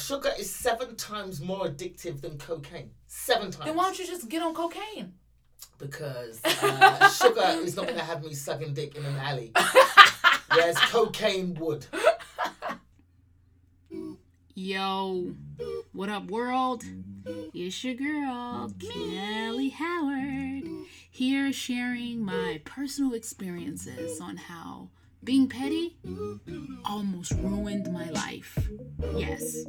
sugar is seven times more addictive than cocaine. Seven times. Then why don't you just get on cocaine? Because uh, sugar is not going to have me sucking dick in an alley. Whereas cocaine would. Yo, what up, world? It's your girl, Kelly Howard, here sharing my personal experiences on how being petty almost ruined my life. Yes,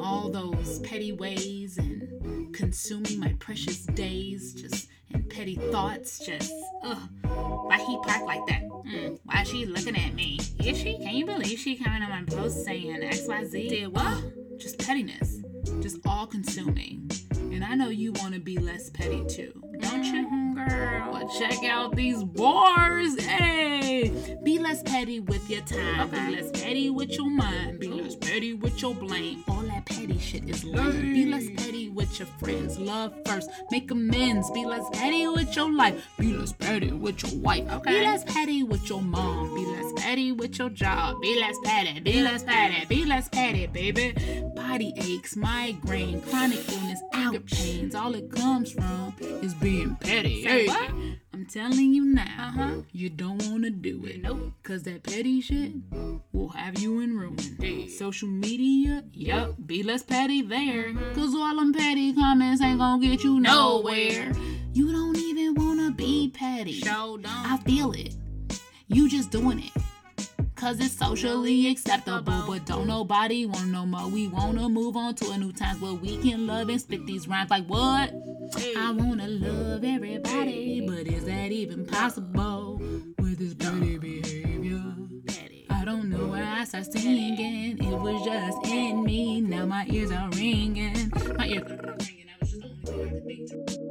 all those petty ways and consuming my precious days just and petty thoughts just, ugh. Why he park like that? Mm, why she looking at me? Is she? Can you believe she coming on my post saying XYZ? Did what? Just pettiness. Just all consuming. And I know you want to be less petty too, don't you, mm-hmm, girl? Well, check out these bars. Hey, be less petty with your time. Be less petty with your mind. Be less petty with your blame. All that petty shit is lame. Be less petty with your friends. Love first. Make amends. Be less petty with your life. Be less petty with your wife. Be less petty with your mom. Be less petty with your job. Be less petty. Be less petty. Be less petty, baby. Body aches, migraine, chronic illness, anger pains. All it comes from is being petty. Hey, I'm telling you now, huh you don't wanna do it. Nope. Cause that petty shit will have you in ruin. Social media, yep, be less petty there. Mm-hmm. Cause all them petty comments ain't gonna get you nowhere. You don't even wanna be petty. Show don't. I feel it. You just doing it. Cause it's socially acceptable, but don't nobody want no more. We wanna move on to a new times where we can love and spit these rhymes like what? I wanna love everybody, but is that even possible with this petty behavior? I don't know why I started singing. It was just in me. Now my ears are ringing. My ears are ringing. I was just only thing I could think to.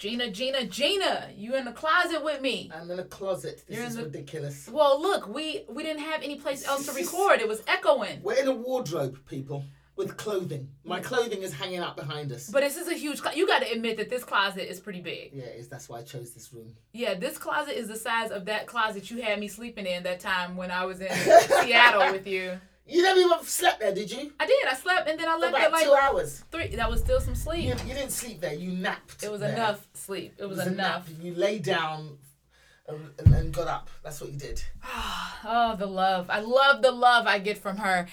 Gina, Gina, Gina, you in the closet with me. I'm in a closet. This You're is the- ridiculous. Well, look, we we didn't have any place else to record. It was echoing. We're in a wardrobe, people, with clothing. My clothing is hanging out behind us. But this is a huge. Clo- you got to admit that this closet is pretty big. yeah, it's, that's why I chose this room. Yeah, this closet is the size of that closet you had me sleeping in that time when I was in Seattle with you. You never even slept there, did you? I did. I slept and then I left at like two hours. three. That was still some sleep. You, you didn't sleep there. You napped. It was there. enough sleep. It was, It was enough. nap. You lay down and, and, got up. That's what you did. Oh, the love. I love the love I get from her.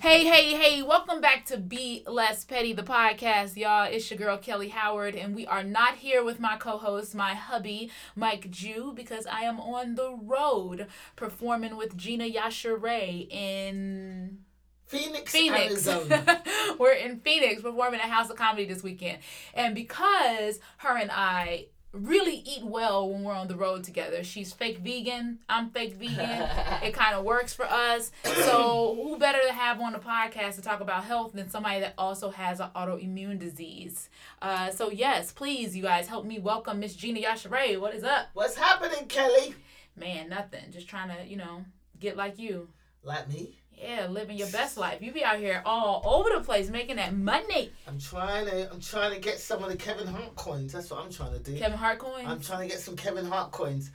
Hey, hey, hey, welcome back to Be Less Petty, the podcast, y'all. It's your girl, Kelly Howard, and we are not here with my co host, my hubby, Mike Jew, because I am on the road performing with Gina Yashere in Phoenix, Phoenix. Arizona. We're in Phoenix performing at House of Comedy this weekend. And because her and I really eat well when we're on the road together, she's fake vegan, I'm fake vegan. it kind of works for us. So, who better to have on the podcast to talk about health than somebody that also has an autoimmune disease? Uh, so, yes, please, you guys, help me welcome Miss Gina Yashere. What is up? What's happening, Kelly? Man, nothing. Just trying to, you know, get like you. Like me? Yeah, living your best life. You be out here all over the place making that money. I'm trying to. I'm trying to get some of the Kevin Hart coins. That's what I'm trying to do. Kevin Hart coins. I'm trying to get some Kevin Hart coins.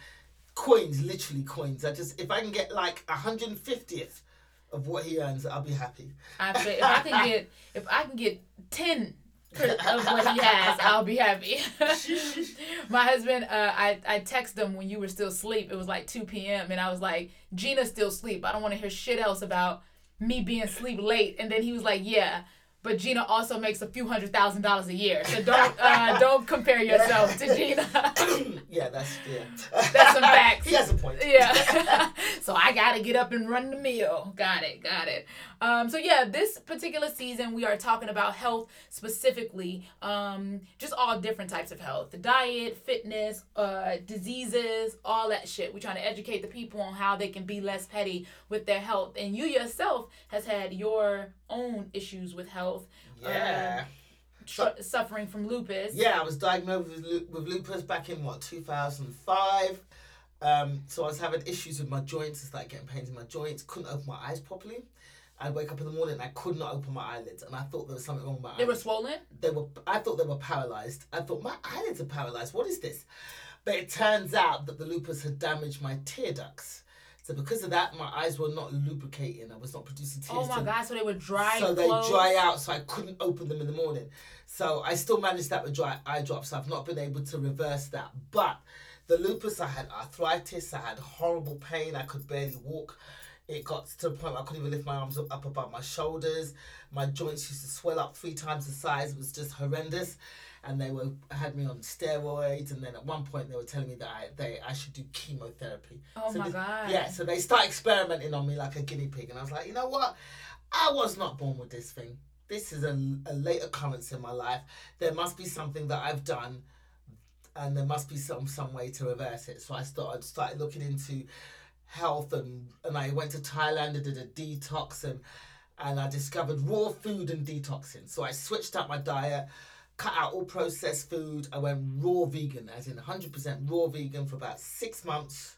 Coins, literally coins. I just if I can get like a hundred and fiftieth of what he earns, I'll be happy. I bet if I can get if I can get ten of what he has, I'll be happy. My husband, uh, I I texted him when you were still asleep. It was like two p.m. and I was like, Gina's still asleep. I don't want to hear shit else about me being asleep late. And then he was like, Yeah. But Gina also makes a few hundred thousand dollars a year, so don't uh, don't compare yourself to Gina. yeah, that's yeah. That's some facts. he has a point. Yeah. so I gotta get up and run the mill. Got it, got it. Um, so yeah, this particular season we are talking about health specifically, um, just all different types of health, the diet, fitness, uh, diseases, all that shit. We're trying to educate the people on how they can be less petty with their health. And you yourself has had your own issues with health, Yeah. tr- suffering from lupus. Yeah, I was diagnosed with, with lupus back in what 2005. Um, so I was having issues with my joints. I started getting pains in my joints. Couldn't open my eyes properly. I'd wake up in the morning and I could not open my eyelids, and I thought there was something wrong with my They were swollen. They were. I thought they were paralyzed. I thought my eyelids are paralyzed. What is this? But it turns out that the lupus had damaged my tear ducts. So because of that, my eyes were not lubricating. I was not producing tears. Oh my god! So they were dry. so they dry out, so I couldn't open them in the morning. So I still managed that with dry eye drops. I've not been able to reverse that. But the lupus, I had arthritis. I had horrible pain. I could barely walk. It got to the point where I couldn't even lift my arms up, up above my shoulders. My joints used to swell up three times the size. It was just horrendous. And they were had me on steroids. And then at one point they were telling me that I they I should do chemotherapy. Oh So my god. Yeah, so they start experimenting on me like a guinea pig, and I was like, you know what? I was not born with this thing. This is a, a late occurrence in my life. There must be something that I've done, and there must be some some way to reverse it. So I started started looking into health, and and I went to Thailand and did a detox, and and I discovered raw food and detoxing. So I switched up my diet. Cut out all processed food. I went raw vegan, as in 100% raw vegan for about six months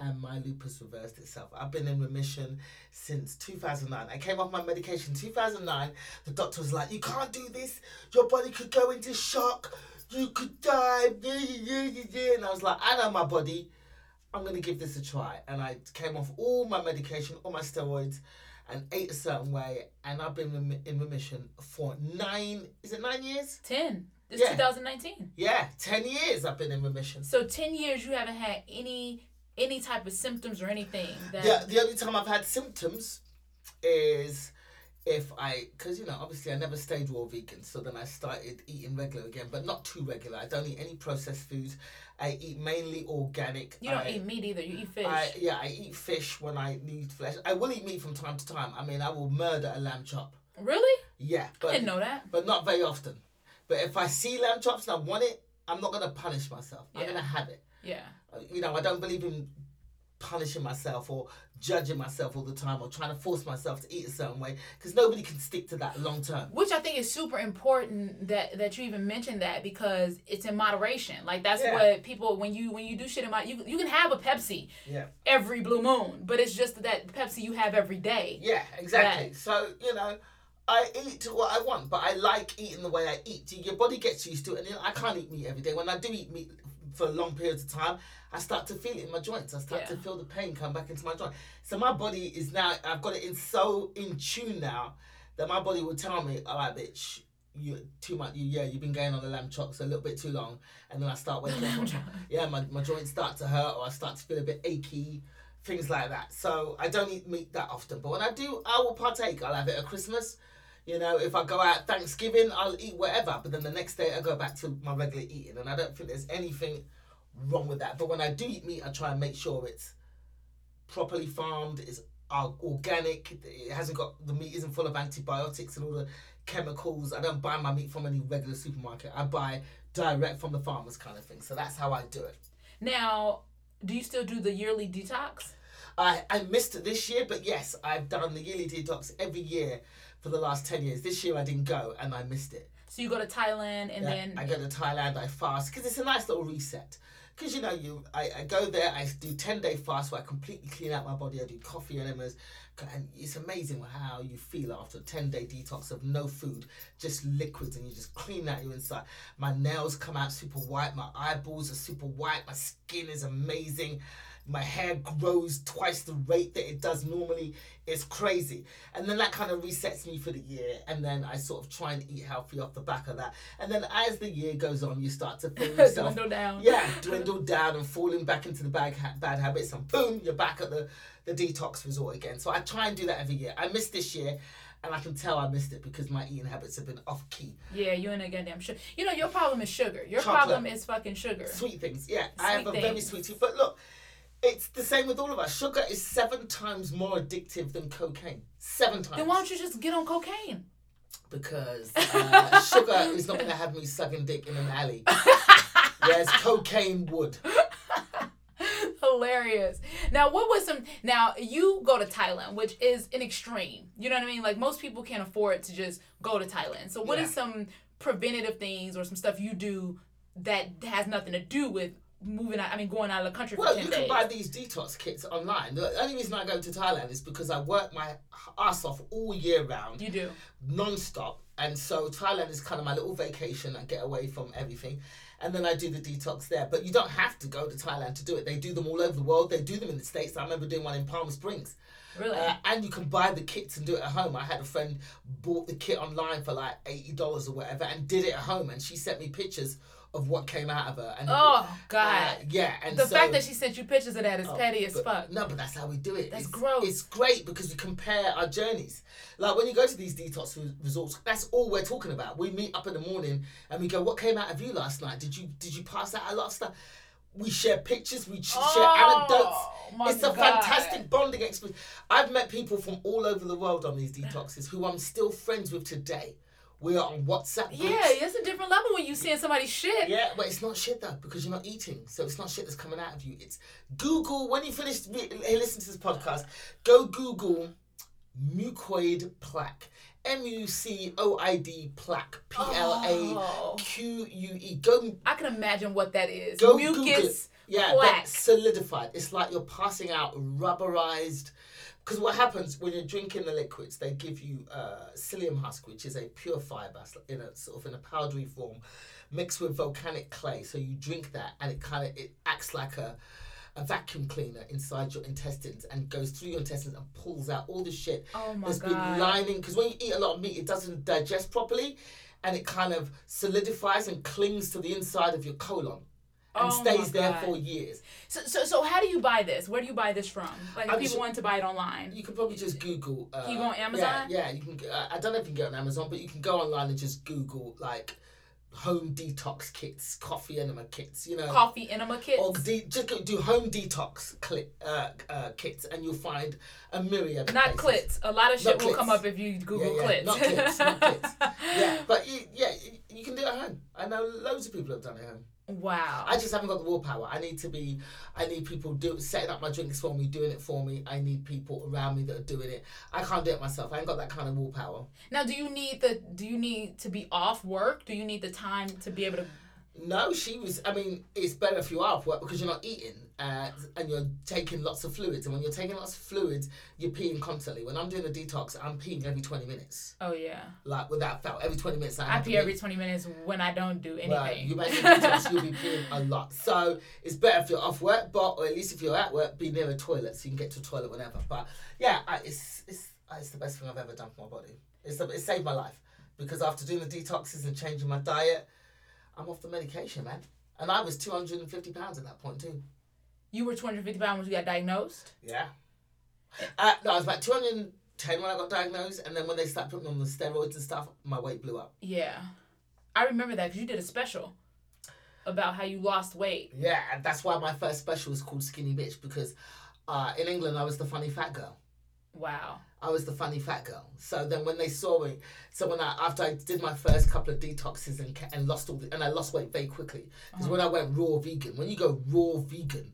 and my lupus reversed itself. I've been in remission since 2009. I came off my medication in 2009. The doctor was like, "You can't do this. Your body could go into shock. You could die." And I was like, "I know my body. I'm gonna give this a try." And I came off all my medication, all my steroids, and ate a certain way. And I've been in remission for nine. Is it nine years? Ten. It's Yeah. 2019. Yeah, ten years. I've been in remission. So ten years you haven't had any any type of symptoms or anything that. Yeah, the only time I've had symptoms is if I, because you know, obviously I never stayed raw vegan, so then I started eating regular again, but not too regular. I don't eat any processed foods. I eat mainly organic. You don't I, eat meat either. You eat fish. I, yeah, I eat fish when I need flesh. I will eat meat from time to time. I mean, I will murder a lamb chop. really? Yeah, I didn't know that. but not very often. But if I see lamb chops and I want it, I'm not gonna punish myself. I'm gonna have it. Yeah. Uh, you know, I don't believe in punishing myself or judging myself all the time or trying to force myself to eat a certain way because nobody can stick to that long term. Which I think is super important that that you even mentioned that because it's in moderation. Like that's Yeah. what people when you when you do shit in my you you can have a Pepsi Yeah. every blue moon, but it's just that Pepsi you have every day. Yeah, exactly. So, you know, I eat what I want, but I like eating the way I eat. Your body gets used to it, and I can't eat meat every day. When I do eat meat for long periods of time, I start to feel it in my joints. I start to feel the pain come back into my joint. So my body is now, I've got it in so in tune now that my body will tell me, all right, bitch, you too much. You, yeah, you've been going on the lamb chops a little bit too long, and then I start waking up. yeah, my, my joints start to hurt, or I start to feel a bit achy, things like that. So I don't eat meat that often, but when I do, I will partake. I'll have it at Christmas. You know, if I go out Thanksgiving, I'll eat whatever, but then the next day I go back to my regular eating, and I don't think there's anything wrong with that. But when I do eat meat, I try and make sure it's properly farmed, it's uh, organic, it hasn't got the meat isn't full of antibiotics and all the chemicals. I don't buy my meat from any regular supermarket. I buy direct from the farmers, kind of thing. So that's how I do it. Now, do you still do the yearly detox? I, I missed it this year, but yes, I've done the yearly detox every year for the last 10 years. This year I didn't go and I missed it. So you go to Thailand and Yeah, then I go to Thailand, I fast because it's a nice little reset. Because you know, you I, I go there, I do 10 day fast where I completely clean out my body. I do coffee enemas, and it's amazing how you feel after a 10 day detox of no food, just liquids, and you just clean out your inside. My nails come out super white, my eyeballs are super white, my skin is amazing. My hair grows twice the rate that it does normally. It's crazy. And then that kind of resets me for the year. And then I sort of try and eat healthy off the back of that. And then as the year goes on, you start to feel yourself dwindle down. yeah, dwindle down and falling back into the bad, ha- bad habits, and boom, you're back at the, the detox resort again. So I try and do that every year. I missed this year, and I can tell I missed it because my eating habits have been off key. Yeah, you and a goddamn sugar. You know, your problem is sugar. Your Chocolate. problem is fucking sugar. Sweet things, yeah. I have a Sweet very sweet tooth. But look, it's the same with all of us. Sugar is seven times more addictive than cocaine. Seven times. Then why don't you just get on cocaine? because uh, sugar is not going to have me sucking dick in an alley. Whereas cocaine would. Hilarious. Now, what was some? Now, you go to Thailand, which is an extreme. You know what I mean? Like most people can't afford to just go to Thailand. So, what is Yeah. some preventative things or some stuff you do that has nothing to do with moving out. I mean, going out of the country Well, you ten can buy these detox kits online. The only reason I go to Thailand is because I work my ass off all year round, you do. non-stop, and so Thailand is kind of my little vacation. I get away from everything, and then I do the detox there. But you don't have to go to Thailand to do it. They do them all over the world. They do them in the states. I remember doing one in Palm Springs. Really. Uh, and you can buy the kits and do it at home. I had a friend bought the kit online for like eighty dollars or whatever, and did it at home. And she sent me pictures of what came out of her. And it- oh uh, God. yeah, and the so, fact that she sent you pictures of that is Oh, petty as but- fuck. No, but that's how we do it. That's it's, gross. It's great because we compare our journeys. Like when you go to these detox resorts, that's all we're talking about. We meet up in the morning and we go, "What came out of you last night? Did you did you pass out a lot of stuff?" We share pictures. We share anecdotes. Oh, my It's a God. fantastic bonding experience. I've met people from all over the world on these detoxes who I'm still friends with today. We are on WhatsApp groups. Yeah, it's a different level when you seeing somebody's shit. Yeah, but it's not shit though because you're not eating, so it's not shit that's coming out of you. It's Google when you finish re- listen to this podcast. Go Google mucoid plaque, M U C O I D plaque, P L. A Q U E. Go I can imagine what that is. Go Google Mucus. it. Yeah, plaque. solidified. It's like you're passing out rubberized. Because what happens when you're drinking the liquids, they give you uh, psyllium husk, which is a pure fiber in a sort of in a powdery form, mixed with volcanic clay. So you drink that, and it kind of it acts like a a vacuum cleaner inside your intestines and goes through your intestines and pulls out all the shit Oh my that's God. been lining. Because when you eat a lot of meat, it doesn't digest properly, and it kind of solidifies and clings to the inside of your colon and Oh stays there for years. So, so, so how do you buy this? Where do you buy this from? Like, if I'm people want to buy it online. You can probably just Google. Uh, you go on Amazon? Yeah, yeah. You can. Uh, I don't know if you can get on Amazon, but you can go online and just Google like home detox kits, coffee enema kits. You know, Coffee enema kits. or de- just go do home detox cli- uh, uh, kits, and you'll find a myriad. Not places. clits. A lot of shit Not will come up if you Google yeah, yeah. clits. Not clits, not clits. Yeah, but you, yeah, you, you can do it at home. I know loads of people have done it at home. Wow. I just haven't got the willpower. I need to be. I need people do setting up my drinks for me, doing it for me. I need people around me that are doing it. I can't do it myself. I ain't got that kind of willpower. now, do you need the? Do you need to be off work? Do you need the time to be able to? No, she was. I mean, it's better if you are off work because you're not eating uh, and you're taking lots of fluids. And when you're taking lots of fluids, you're peeing constantly. When I'm doing a detox, I'm peeing every 20 minutes, Oh yeah. like without fail. Every 20 minutes, I, I pee every twenty minutes when I don't do anything. Right, you make a detox, you'll be peeing a lot. So it's better if you're off work, but or at least if you're at work, be near a toilet so you can get to a toilet whenever. But yeah, I, it's it's it's the best thing I've ever done for my body. It's it saved my life because after doing the detoxes and changing my diet, I'm off the medication, man. And I was 250 pounds at that point too. You were two hundred fifty pounds when you got diagnosed. Yeah. Uh, no, I was about 210 when I got diagnosed, and then when they started putting on the steroids and stuff, my weight blew up. Yeah, I remember that because you did a special about how you lost weight. Yeah, and that's why my first special was called Skinny Bitch because uh, in England I was the funny fat girl. Wow. I was the funny fat girl. So then when they saw me, so when I after I did my first couple of detoxes and and lost all the, and I lost weight very quickly because when I went raw vegan, when you go raw vegan,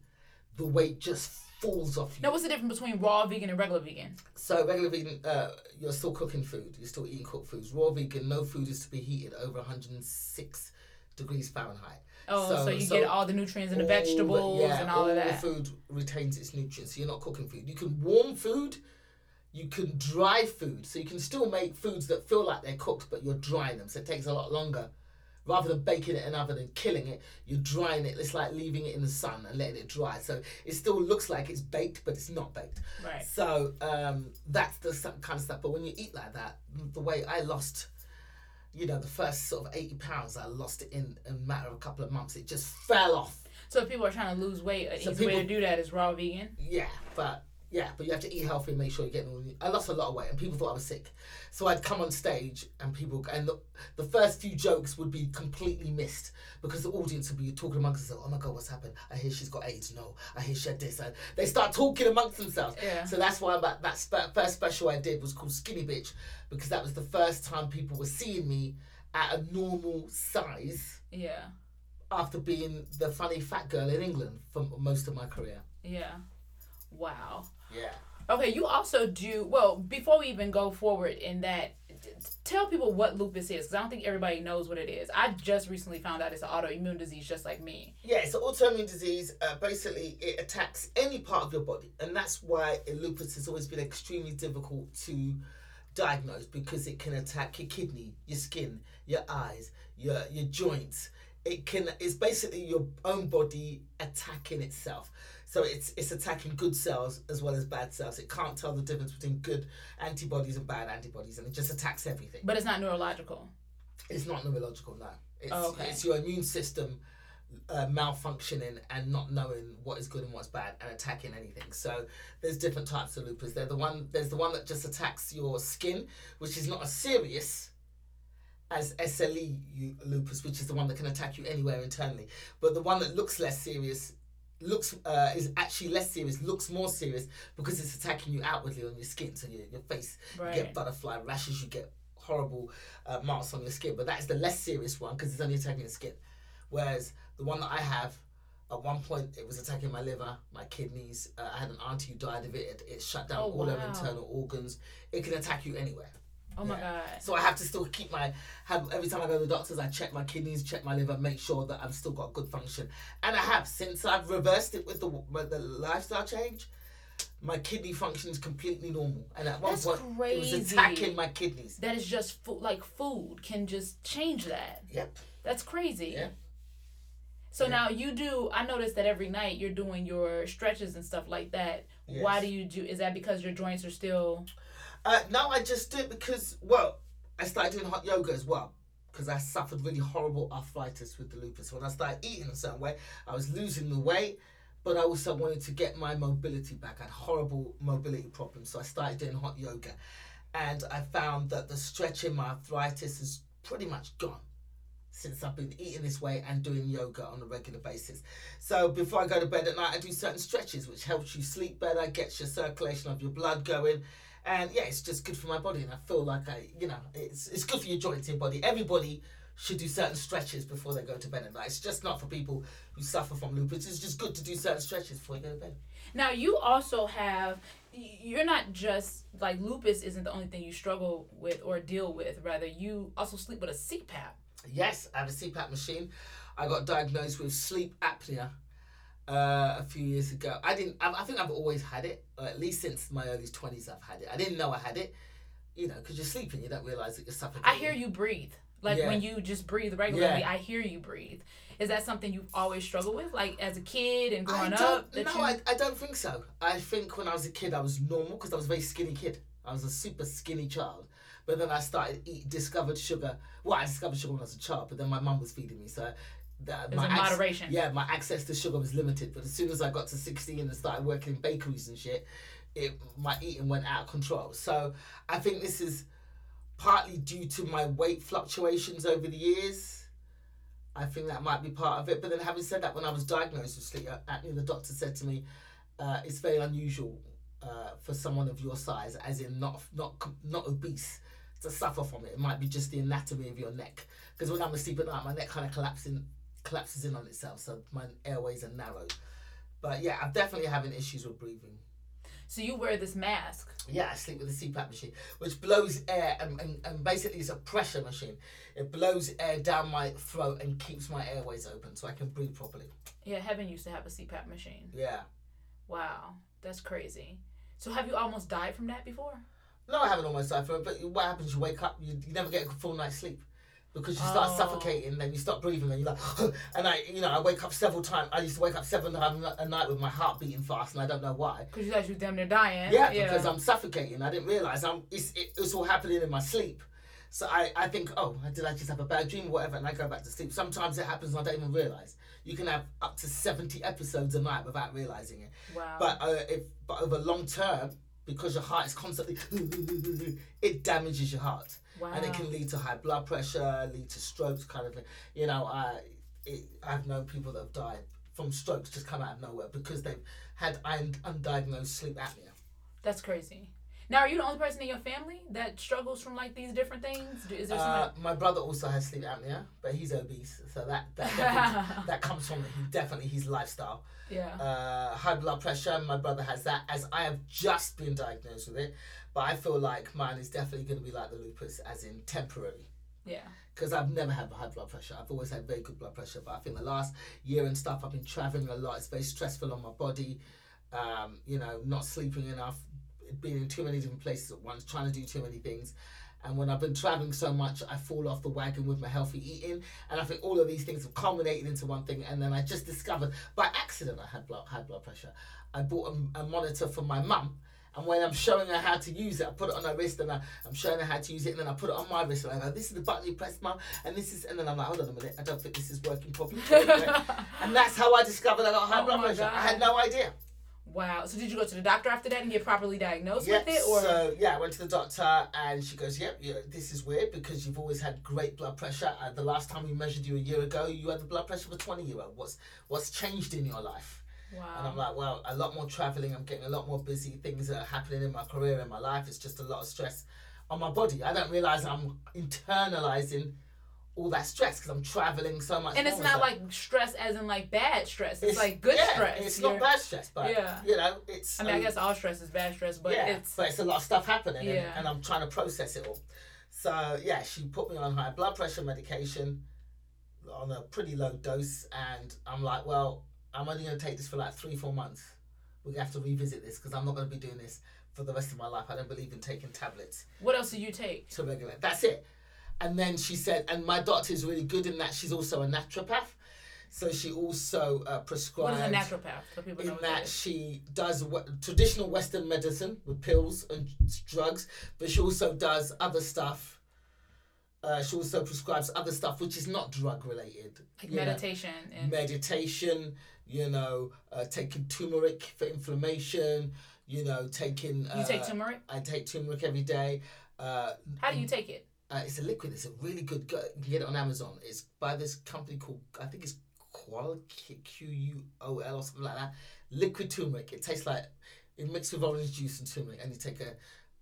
the weight just falls off you. Now, what's the difference between raw vegan and regular vegan? So regular vegan, uh, you're still cooking food. You're still eating cooked foods. Raw vegan, no food is to be heated over 106 degrees Fahrenheit. Oh, so, So- you so get all the nutrients and the All the- vegetables yeah, and all, of that. the food retains its nutrients. So you're not cooking food. You can warm food. You can dry food. So you can still make foods that feel like they're cooked, but you're drying them. So it takes a lot longer. Rather than baking it in an oven and killing it, you're drying it. It's like leaving it in the sun and letting it dry. So it still looks like it's baked, but it's not baked. Right. So um, that's the kind of stuff. But when you eat like that, the way I lost, you know, the first sort of 80 pounds, I lost it in a matter of a couple of months. It just fell off. So if people are trying to lose weight, an So easy way to people- do that is raw vegan. Yeah, but yeah, but you have to eat healthy and make sure you're getting all. I lost a lot of weight, and people thought I was sick. So I'd come on stage, and people, and the, the first few jokes would be completely missed because the audience would be talking amongst themselves. Oh my god, what's happened? I hear she's got AIDS. No, I hear she had this. And they start talking amongst themselves. Yeah. So that's why that that spe- first special I did was called Skinny Bitch because that was the first time people were seeing me at a normal size Yeah. after being the funny fat girl in England for most of my career. Yeah. Wow. Yeah. Okay, you also do well. Before we even go forward in that tell people what lupus is because I don't think everybody knows what it is. I just recently found out it's an autoimmune disease, just like me. Yeah, it's an autoimmune disease. Uh, basically, it attacks any part of your body, and that's why lupus has always been extremely difficult to diagnose because it can attack your kidney, your skin, your eyes, your your joints. It can. It's basically your own body attacking itself. So it's it's attacking good cells as well as bad cells. It can't tell the difference between good antibodies and bad antibodies, and it just attacks everything. But it's not neurological. It's not neurological, no. It's, Oh, okay. it's your immune system uh, malfunctioning and not knowing what is good and what's bad and attacking anything. So there's different types of lupus. They're the one. There's the one that just attacks your skin, which is not as serious as SLE lupus, which is the one that can attack you anywhere internally. But the one that looks less serious looks uh, is actually less serious looks more serious because it's attacking you outwardly on your skin so your, your face. You get butterfly rashes you get horrible uh, marks on your skin but that is the less serious one because it's only attacking the skin. Whereas the one that i have at one point it was attacking my liver my kidneys uh, i had an auntie who died of it it, it shut down Oh, all her internal organs. It can attack you anywhere Oh my Yeah. god. so I have to still keep my have every time I go to the doctors, I check my kidneys, check my liver, make sure that I've still got good function. And I have since I've reversed it with the with the lifestyle change. My kidney function is completely normal, and at one That's point it was attacking my kidneys. That is just food, like food can just change that. Yep. That's crazy. Yeah. So Yeah. now you do. I noticed that every night you're doing your stretches and stuff like that. Why do you do? Is that because your joints are still? Uh, no, I just do it because well, I started doing hot yoga as well because I suffered really horrible arthritis with the lupus. When I started eating a certain way, I was losing the weight, but I also wanted to get my mobility back. I had horrible mobility problems, so I started doing hot yoga, and I found that the stretching my arthritis is pretty much gone since I've been eating this way and doing yoga on a regular basis. So before I go to bed at night, I do certain stretches, which helps you sleep better, gets your circulation of your blood going, and yeah, it's just good for my body. And I feel like I, you know, it's it's good for your joints and your body. Everybody should do certain stretches before they go to bed at night. It's just not for people who suffer from lupus. It's just good to do certain stretches before you go to bed. Now you also have. You're not just like lupus isn't the only thing you struggle with or deal with. Rather, you also sleep with a CPAP. Yes, I have a CPAP machine. I got diagnosed with sleep apnea uh, a few years ago. I didn't. I, I think I've always had it, or at least since my early twenties. I've had it. I didn't know I had it. You know, because you're sleeping, you don't realize that you're suffocating. I hear you breathe. Like Yeah. when you just breathe regularly, Yeah. I hear you breathe. Is that something you've always struggled with, like as a kid and growing up? no, you... I, I don't think so. I think when I was a kid, I was normal because I was a very skinny kid. I was a super skinny child. But then I started eat discovered sugar. Well, I discovered sugar when I was a child, but then my mum was feeding me, so that a moderation. Yeah, my access to sugar was limited. But as soon as I got to sixteen and started working in bakeries and shit, it my eating went out of control. So I think this is partly due to my weight fluctuations over the years. I think that might be part of it. But then, having said that, when I was diagnosed with sleep apnea, the doctor said to me, uh, "It's very unusual uh, for someone of your size, as in not not not obese, to suffer from it. It might be just the anatomy of your neck. Because when I'm asleep at night, my neck kind of collapsing collapses in on itself, so my airways are narrow. But yeah, I'm definitely having issues with breathing. So you wear this mask. Yeah, I sleep with a CPAP machine, which blows air and, and, and basically it's a pressure machine. It blows air down my throat and keeps my airways open so I can breathe properly. Yeah, Heaven used to have a CPAP machine. Yeah. Wow, that's crazy. So have you almost died from that before? No, I haven't almost died from it, but what happens? You wake up, you, you never get a full night's sleep. Because you start Oh. suffocating, then you stop breathing, and you're like, and I, you know, I wake up several times. I used to wake up seven times a night with my heart beating fast, and I don't know why. Because you thought you were damn near dying. Yeah, because I'm suffocating. I didn't realize I'm. It's it, it's all happening in my sleep. So I, I think, oh, did I just have a bad dream or whatever? And I go back to sleep. Sometimes it happens and I don't even realize. You can have up to seventy episodes a night without realizing it. Wow. But uh, if but over long term, because your heart is constantly, it damages your heart, wow. and it can lead to high blood pressure, lead to strokes, kind of thing. You know, I it, I've known people that have died from strokes just come out of nowhere because they've had un- undiagnosed sleep apnea. That's crazy. Now, are you the only person in your family that struggles from like these different things? Is there Uh, somebody? my brother also has sleep apnea, but he's obese, so that that that comes from he definitely his lifestyle. yeah. Uh, high blood pressure, my brother has that. As I have just been diagnosed with it, But I feel like mine is definitely going to be like the lupus, as in temporary. Yeah. Because I've never had high blood pressure. I've always had very good blood pressure. But I think the last year and stuff, I've been traveling a lot. It's very stressful on my body. Um, you know, not sleeping enough, being in too many different places at once, trying to do too many things. And when I've been traveling so much, I fall off the wagon with my healthy eating. And I think all of these things have culminated into one thing. And then I just discovered by accident I had blood, high blood pressure. I bought a, a monitor for my mum. And when I'm showing her how to use it, I put it on her wrist and I, I'm showing her how to use it. And then I put it on my wrist and I go, this is the button you press, mum. And this is, and then I'm like, hold on a minute, I don't think this is working properly. and that's how I discovered I got high Oh blood pressure. I had no idea. Wow. So did you go to the doctor after that and get properly diagnosed Yep. with it, or So yeah, I went to the doctor and she goes, "Yep, yeah, this is weird because you've always had great blood pressure. Uh, the last time we measured you a year ago, you had the blood pressure of a twenty year old. What's what's changed in your life?" And I'm wow? like, "Well, a lot more traveling. I'm getting a lot more busy. Things that are happening in my career, in my life. It's just a lot of stress on my body. I don't realize I'm internalizing." All that stress because I'm traveling so much. And it's not like stress as in like bad stress. It's, like good yeah, stress. It's You're- not bad stress, but Yeah. you know, it's. I mean, I um, guess all stress is bad stress, but yeah, it's but it's a lot of stuff happening, and, and I'm trying to process it all. So yeah, she put me on high blood pressure medication on a pretty low dose, and I'm like, well, I'm only going to take this for like three, four months. We're gonna have to revisit this because I'm not going to be doing this for the rest of my life. I don't believe in taking tablets what else do you take? to regulate. That's it. And then she said, and my doctor is really good in that she's also a naturopath. So she also uh, What prescribes is a naturopath? So people know in what that that she does traditional Western medicine with pills and drugs, but she also does other stuff. Uh, she also prescribes other stuff which is not drug related. Like you know, meditation and meditation, you know, uh, taking turmeric for inflammation, you know, taking. Uh, you take turmeric. I take turmeric every day. Uh, How do you take it? uh, it's a liquid. It's a really good. Go- you can get it on Amazon. It's by this company called I think it's Qual Q U O L or something like that. Liquid turmeric. It tastes like it mixed with orange juice and turmeric, and you take a,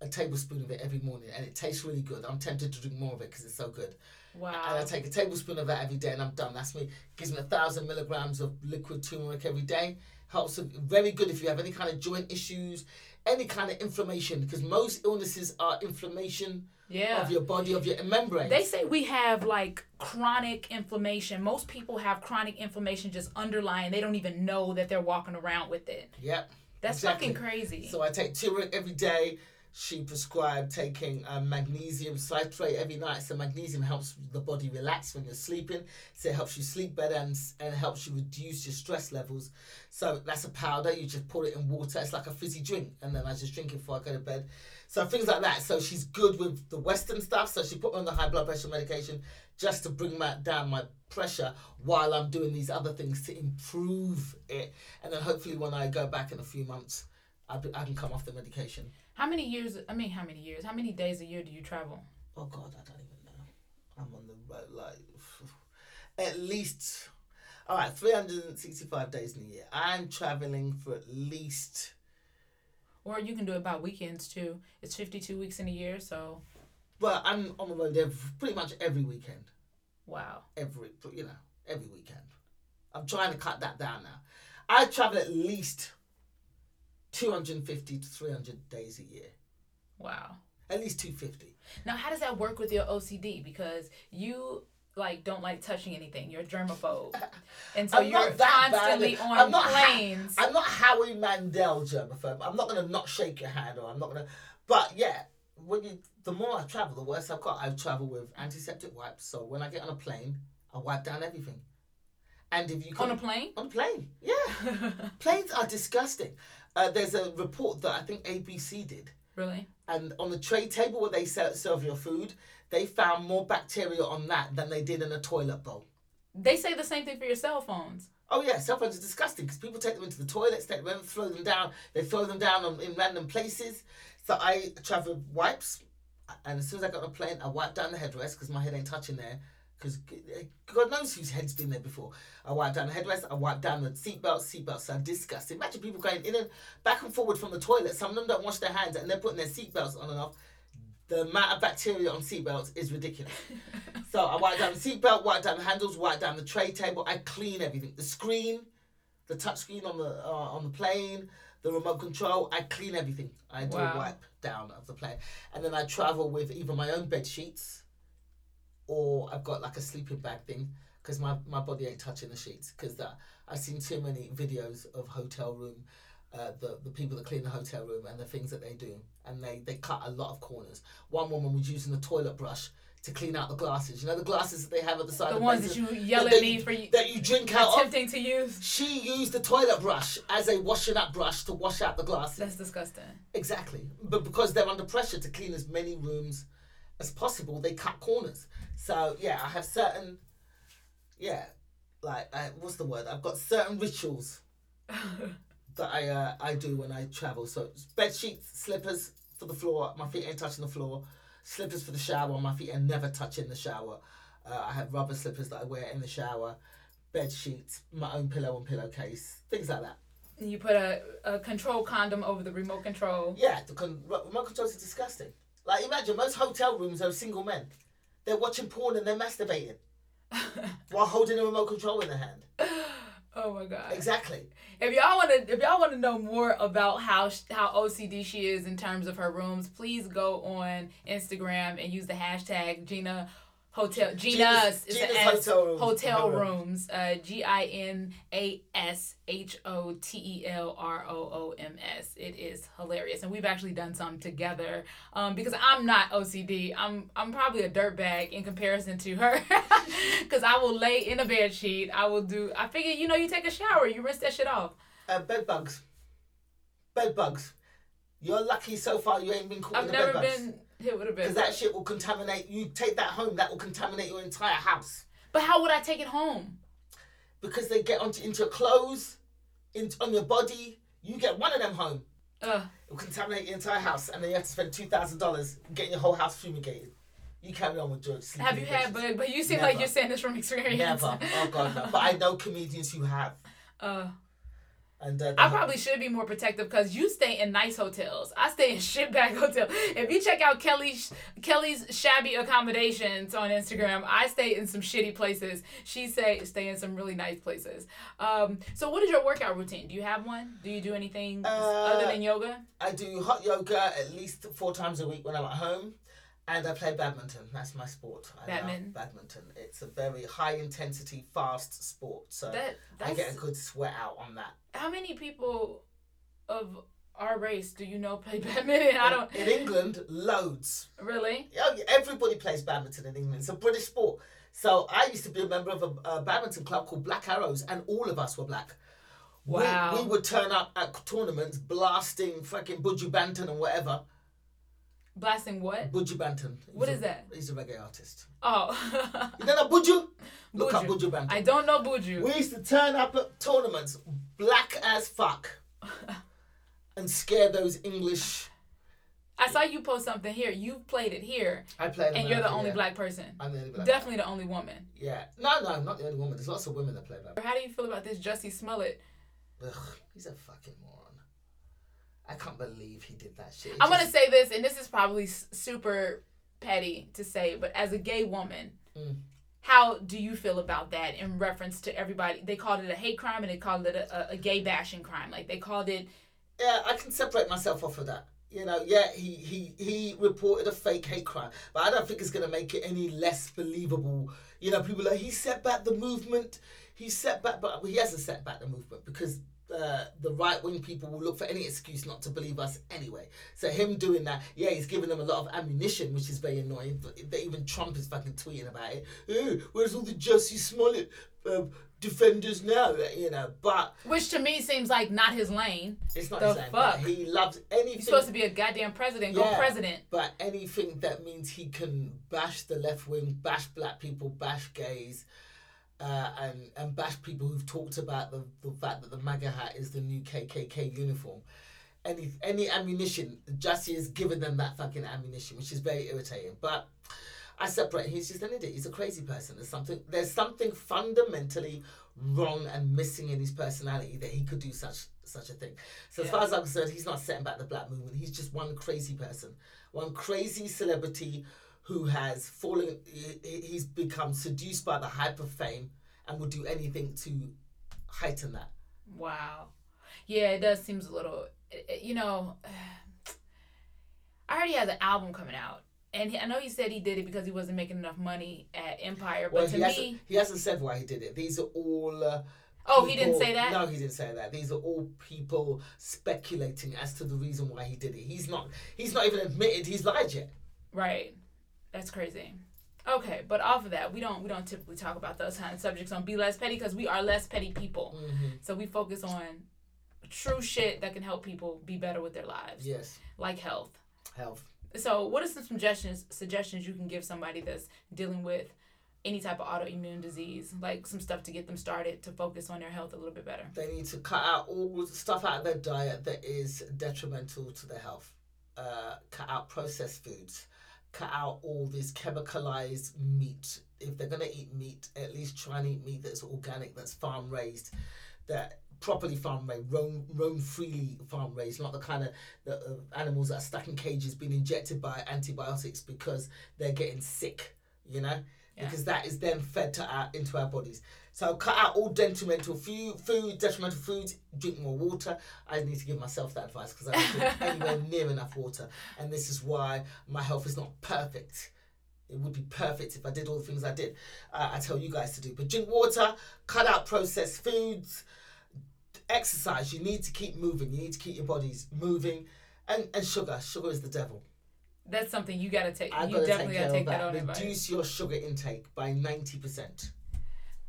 a tablespoon of it every morning, and it tastes really good. I'm tempted to drink more of it because it's so good. Wow. And I take a tablespoon of that every day, and I'm done. That's me. Gives me a thousand milligrams of liquid turmeric every day. Helps. Very good if you have any kind of joint issues, any kind of inflammation, because most illnesses are inflammation Yeah. of your body, of your membrane. They say we have like chronic inflammation. Most people have chronic inflammation just underlying. They don't even know that they're walking around with it. Yep. That's Exactly. fucking crazy. So I take turmeric every day. She prescribed taking um, magnesium citrate every night. So magnesium helps the body relax when you're sleeping. So it helps you sleep better and, and helps you reduce your stress levels. So that's a powder. You just put it in water. It's like a fizzy drink. And then I just drink it before I go to bed. So things like that. So she's good with the Western stuff. So she put me on the high blood pressure medication just to bring my, down my pressure while I'm doing these other things to improve it. And then hopefully when I go back in a few months, I, I can come off the medication. How many years? I mean, how many years? How many days a year do you travel? Oh God, I don't even know. I'm on the road like at least all right, 365 days in a year. I'm traveling for at least Or you can do it by weekends too. It's 52 weeks in a year, so well, I'm on the road every, pretty much every weekend. wow. Every you know every weekend. I'm trying to cut that down now. I travel at least 250 to 300 days a year. Wow. At least 250. Now, how does that work with your OCD? Because you like don't like touching anything. You're a germaphobe, and so I'm you're not constantly I'm on not ha- planes. I'm not Howie Mandel germaphobe. I'm not gonna not shake your hand, or I'm not gonna. But yeah, when you the more I travel, the worse I've got. I travel with antiseptic wipes, so when I get on a plane, I wipe down everything. And if you can, on a plane. on a plane, yeah, planes are disgusting. Uh, there's a report that I think ABC did, really? and on the tray table where they serve your food, they found more bacteria on that than they did in a toilet bowl. They say the same thing for your cell phones. Oh yeah, cell phones are disgusting because people take them into the toilets, they them, throw them down. They throw them down on, in random places. So I travel wipes, and as soon as I got on a plane, I wipe down the headrest because my head ain't touching there. Because God knows whose head's been there before. I wipe down the headrest. I wipe down the seatbelts. Seatbelts are disgusting. Imagine people going in and back and forward from the toilet. Some of them don't wash their hands, and they're putting their seatbelts on and off. The amount of bacteria on seatbelts is ridiculous. So I wipe down the seatbelt, wipe down the handles, wipe down the tray table. I clean everything. The screen, the touchscreen on the uh, on the plane, the remote control. I clean everything. I do Wow. a wipe down of the plane, and then I travel with even my own bed sheets, or I've got like a sleeping bag thing because my, my body ain't touching the sheets because I've seen too many videos of hotel room. Uh, the, the people that clean the hotel room and the things that they do and they, they cut a lot of corners one woman was using a toilet brush to clean out the glasses you know the glasses that they have at the side The of ones that you yell that at they- me for you that you drink out of attempting to use. she used the toilet brush as a washing up brush to wash out the glasses. That's disgusting. Exactly. But because they're under pressure to clean as many rooms as possible, they cut corners. So, yeah, I have certain, yeah, like, uh, what's the word? I've got certain rituals that I uh, I do when I travel. So, bed sheets, slippers for the floor, my feet ain't touching the floor, slippers for the shower, my feet are never touching the shower. Uh, I have rubber slippers that I wear in the shower, bed sheets, my own pillow and pillowcase, things like that. You put a, a control condom over the remote control. Yeah, the con- remote controls are disgusting. Like, imagine most hotel rooms are single men. They're watching porn and they're masturbating while holding a remote control in their hand. Oh my god. Exactly. If y'all want to, if y'all want to know more about how how OCD she is in terms of her rooms, please go on Instagram and use the hashtag Gina Hotel Gina's, Gina's- is Gina's S, Hotel Rooms. hotel Hotel rooms. Uh, G I N A S H O T E L R O O M S. It is hilarious, and we've actually done some together. Um, because I'm not OCD. I'm I'm probably a dirtbag in comparison to her. Because I will lay in a bed sheet. I will do. I figure you know you take a shower, you rinse that shit off. Uh, bed bugs. Bed bugs. You're lucky so far you ain't been caught I've in the never bed bugs. been hit with a bed. Because that shit will contaminate. You take that home, that will contaminate your entire house. But how would I take it home? Because they get onto into your clothes, in, on your body. You get one of them home. Ugh. It will contaminate your entire house, and then you have to spend two thousand dollars getting your whole house fumigated. You carry on with sleeping Have you had? But but you seem like you're saying this from experience. Never. Oh god, no. But I know comedians who have, Uh, and uh, I probably should be more protective because you stay in nice hotels. I stay in shitbag hotel. If you check out Kelly's Kelly's shabby accommodations on Instagram, I stay in some shitty places. She say stay in some really nice places. Um, so what is your workout routine? Do you have one? Do you do anything Uh, other than yoga? I do hot yoga at least four times a week when I'm at home, and I play badminton. That's my sport. I Badminton. badminton. It's a very high intensity, fast sport, so That I get a good sweat out on that. how many people of our race do you know play badminton? I don't In England, loads. really. Yeah, everybody plays badminton in England. It's a British sport. So I used to be a member of a, a badminton club called Black Arrows, and all of us were black. We- Wow. We, would turn up at tournaments blasting fucking Buju Banton and whatever. Blasting what? Buju Banton. What a- that? He's a reggae artist. Oh. You don't know Buju? Look up Buju. Buju Banton. I don't know Buju. We used to turn up at tournaments black as fuck and scare those English. I saw you post something here. You played it here, I play and you're the only black person. I'm the only black. Definitely the only woman. Yeah. No, no, I'm not the only woman. There's lots of women that play badminton. How do you feel about this Jussie Smollett? Ugh, he's a fucking moron. I can't believe he did that shit. I'm gonna say this, and this is probably super petty to say, but as a gay woman, Mm. how do you feel about that in reference to everybody? They called it a hate crime, and they called it a, a, a gay bashing crime. Like they called it. Yeah, I can separate myself off of that. You know, yeah, he he he reported a fake hate crime, but I don't think it's gonna make it any less believable. You know, people are like he set back the movement. He set back, but he hasn't set back the movement because uh, the right wing people will look for any excuse not to believe us anyway. So him doing that, yeah, he's giving them a lot of ammunition, which is very annoying. But that even Trump is fucking tweeting about it. Oh, where's all the Jussie Smollett um, defenders now? You know, but Which to me seems like not his lane. it's not The his but fuck? He loves anything. You're supposed to be a goddamn president. Go president. But anything that means he can bash the left wing, bash black people, bash gays, uh, and and bash people who've talked about the, the fact that the MAGA hat is the new KKK uniform. Any any ammunition, Jussie has given them that fucking ammunition, which is very irritating. But I separate. He's just an idiot. He's a crazy person. There's something. There's something fundamentally wrong and missing in his personality that he could do such such a thing. So as Yeah. far as I'm concerned, he's not setting back the black movement. He's just one crazy person, one crazy celebrity who has fallen. he- he- He's become seduced by the hype of fame and would do anything to heighten that. Wow. Yeah, it does seems a little. it- it- You know, I heard he has an album coming out, and he, I know he said he did it because he wasn't making enough money at Empire. But Well, to he me, he hasn't said why he did it. These are all. Uh, oh, he didn't say that. No, he didn't say that. These are all people speculating as to the reason why he did it. He's not. He's not even admitted he's lied yet. Right. That's crazy. Okay, but off of that, we don't we don't typically talk about those kind of subjects on Be Less Petty because we are less petty people. Mm-hmm. So we focus on true shit that can help people be better with their lives, Yes, like health. health. So, what are some suggestions suggestions you can give somebody that's dealing with any type of autoimmune disease, like some stuff to get them started to focus on their health a little bit better? They need to cut out all the stuff out of their diet that is detrimental to their health. Uh, cut out processed foods. Cut out all this chemicalized meat. If they're gonna eat meat, at least try and eat meat that's organic, that's farm raised, that properly farm raised, roam roam freely farm raised, not the kind of the uh, animals that are stuck in cages being injected by antibiotics because they're getting sick. You know, Yeah. because that is then fed to our into our bodies. So cut out all detrimental food, food, detrimental foods. Drink more water. I need to give myself that advice because I don't drink anywhere near enough water, and this is why my health is not perfect. It would be perfect if I did all the things I did. Uh, I tell you guys to do, but drink water. Cut out processed foods. Exercise. You need to keep moving. You need to keep your bodies moving, and and sugar. Sugar is the devil. That's something you gotta take. I've you got to definitely care gotta take that, that. on advice. Reduce your sugar intake by ninety percent.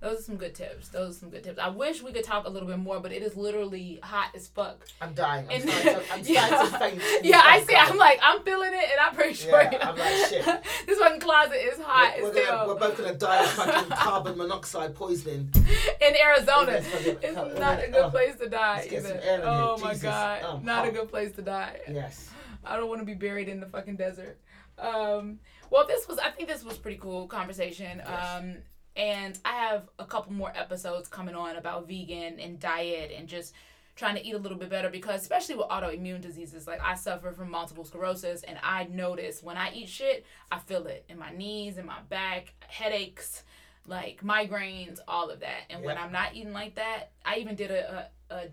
Those are some good tips. Those are some good tips. I wish we could talk a little bit more, but it is literally hot as fuck. I'm dying. I'm And- starting to, I'm yeah, starting to faint. yeah, I see. I'm like, I'm feeling it, and I'm pretty sure. Yeah, you know, I'm like, shit. this fucking closet is hot we're, as we're, gonna, we're both gonna die of fucking carbon monoxide poisoning. in Arizona. It's It's oh, not a oh, good oh. place to die. let's get some either. air in here. Oh my god, Oh, not a good place to die. Yes. I don't want to be buried in the fucking desert. Um, well, this was I think this was pretty cool conversation. Um, and I have a couple more episodes coming on about vegan and diet and just trying to eat a little bit better because especially with autoimmune diseases like I suffer from multiple sclerosis and I notice when I eat shit I feel it in my knees in my back headaches like migraines all of that and when I'm not eating like that I even did a, a, a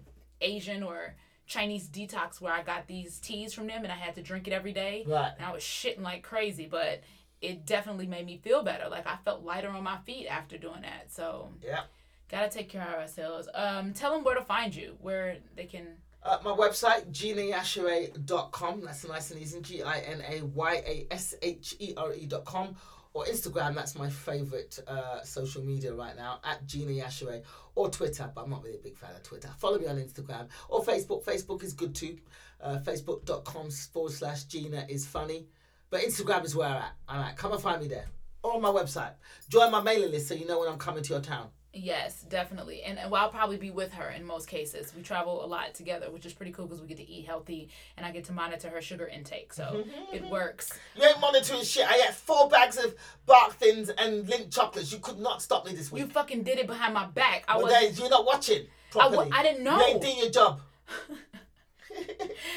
Asian or Chinese detox where I got these teas from them and I had to drink it every day Right. and I was shitting like crazy, but it definitely made me feel better. Like I felt lighter on my feet after doing that. So Yeah. gotta take care of ourselves. Um, tell them where to find you, where they can. Uh, my website, ginayashere.com. That's nice and easy. G I N A Y A S H E R E.com. Or Instagram, that's my favorite uh, social media right now, at Gina Yashere. Or Twitter, but I'm not really a big fan of Twitter. Follow me on Instagram. Or Facebook. Facebook is good too. Uh, Facebook.com forward slash Gina is funny. But Instagram is where I'm at. I'm at. Come and find me there. Or on my website. Join my mailing list so you know when I'm coming to your town. Yes, definitely. And, and well, I'll probably be with her in most cases. We travel a lot together, which is pretty cool because we get to eat healthy and I get to monitor her sugar intake. So mm-hmm. it mm-hmm. works. You ain't monitoring shit. I ate four bags of bark thins and Lindt chocolates. You could not stop me this week. You fucking did it behind my back. I well, was you're not watching I, w- properly. I didn't know. You ain't doing your job.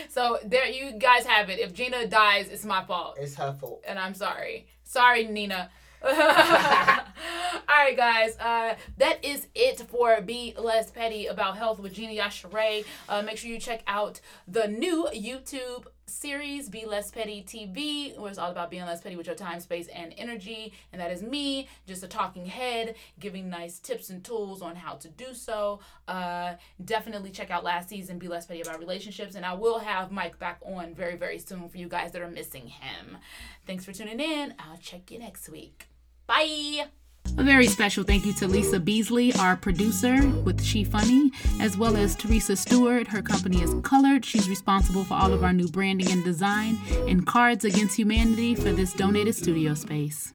So there, you guys have it. If Gina dies, it's my fault. It's her fault. and I'm sorry. Sorry, Nina. All right, guys. Uh, that is it for Be Less Petty about health with Gina Yashere. Uh, make sure you check out the new YouTube series, Be Less Petty TV, where it's all about being less petty with your time, space, and energy. And that is me, just a talking head, giving nice tips and tools on how to do so. Uh, definitely check out last season, Be Less Petty about relationships. And I will have Mike back on very, very soon for you guys that are missing him. Thanks for tuning in. I'll check you next week. Bye. A very special thank you to Lisa Beasley, our producer with She Funny, as well as Teresa Stewart. Her company is Colored. She's responsible for all of our new branding and design, and Cards Against Humanity for this donated studio space.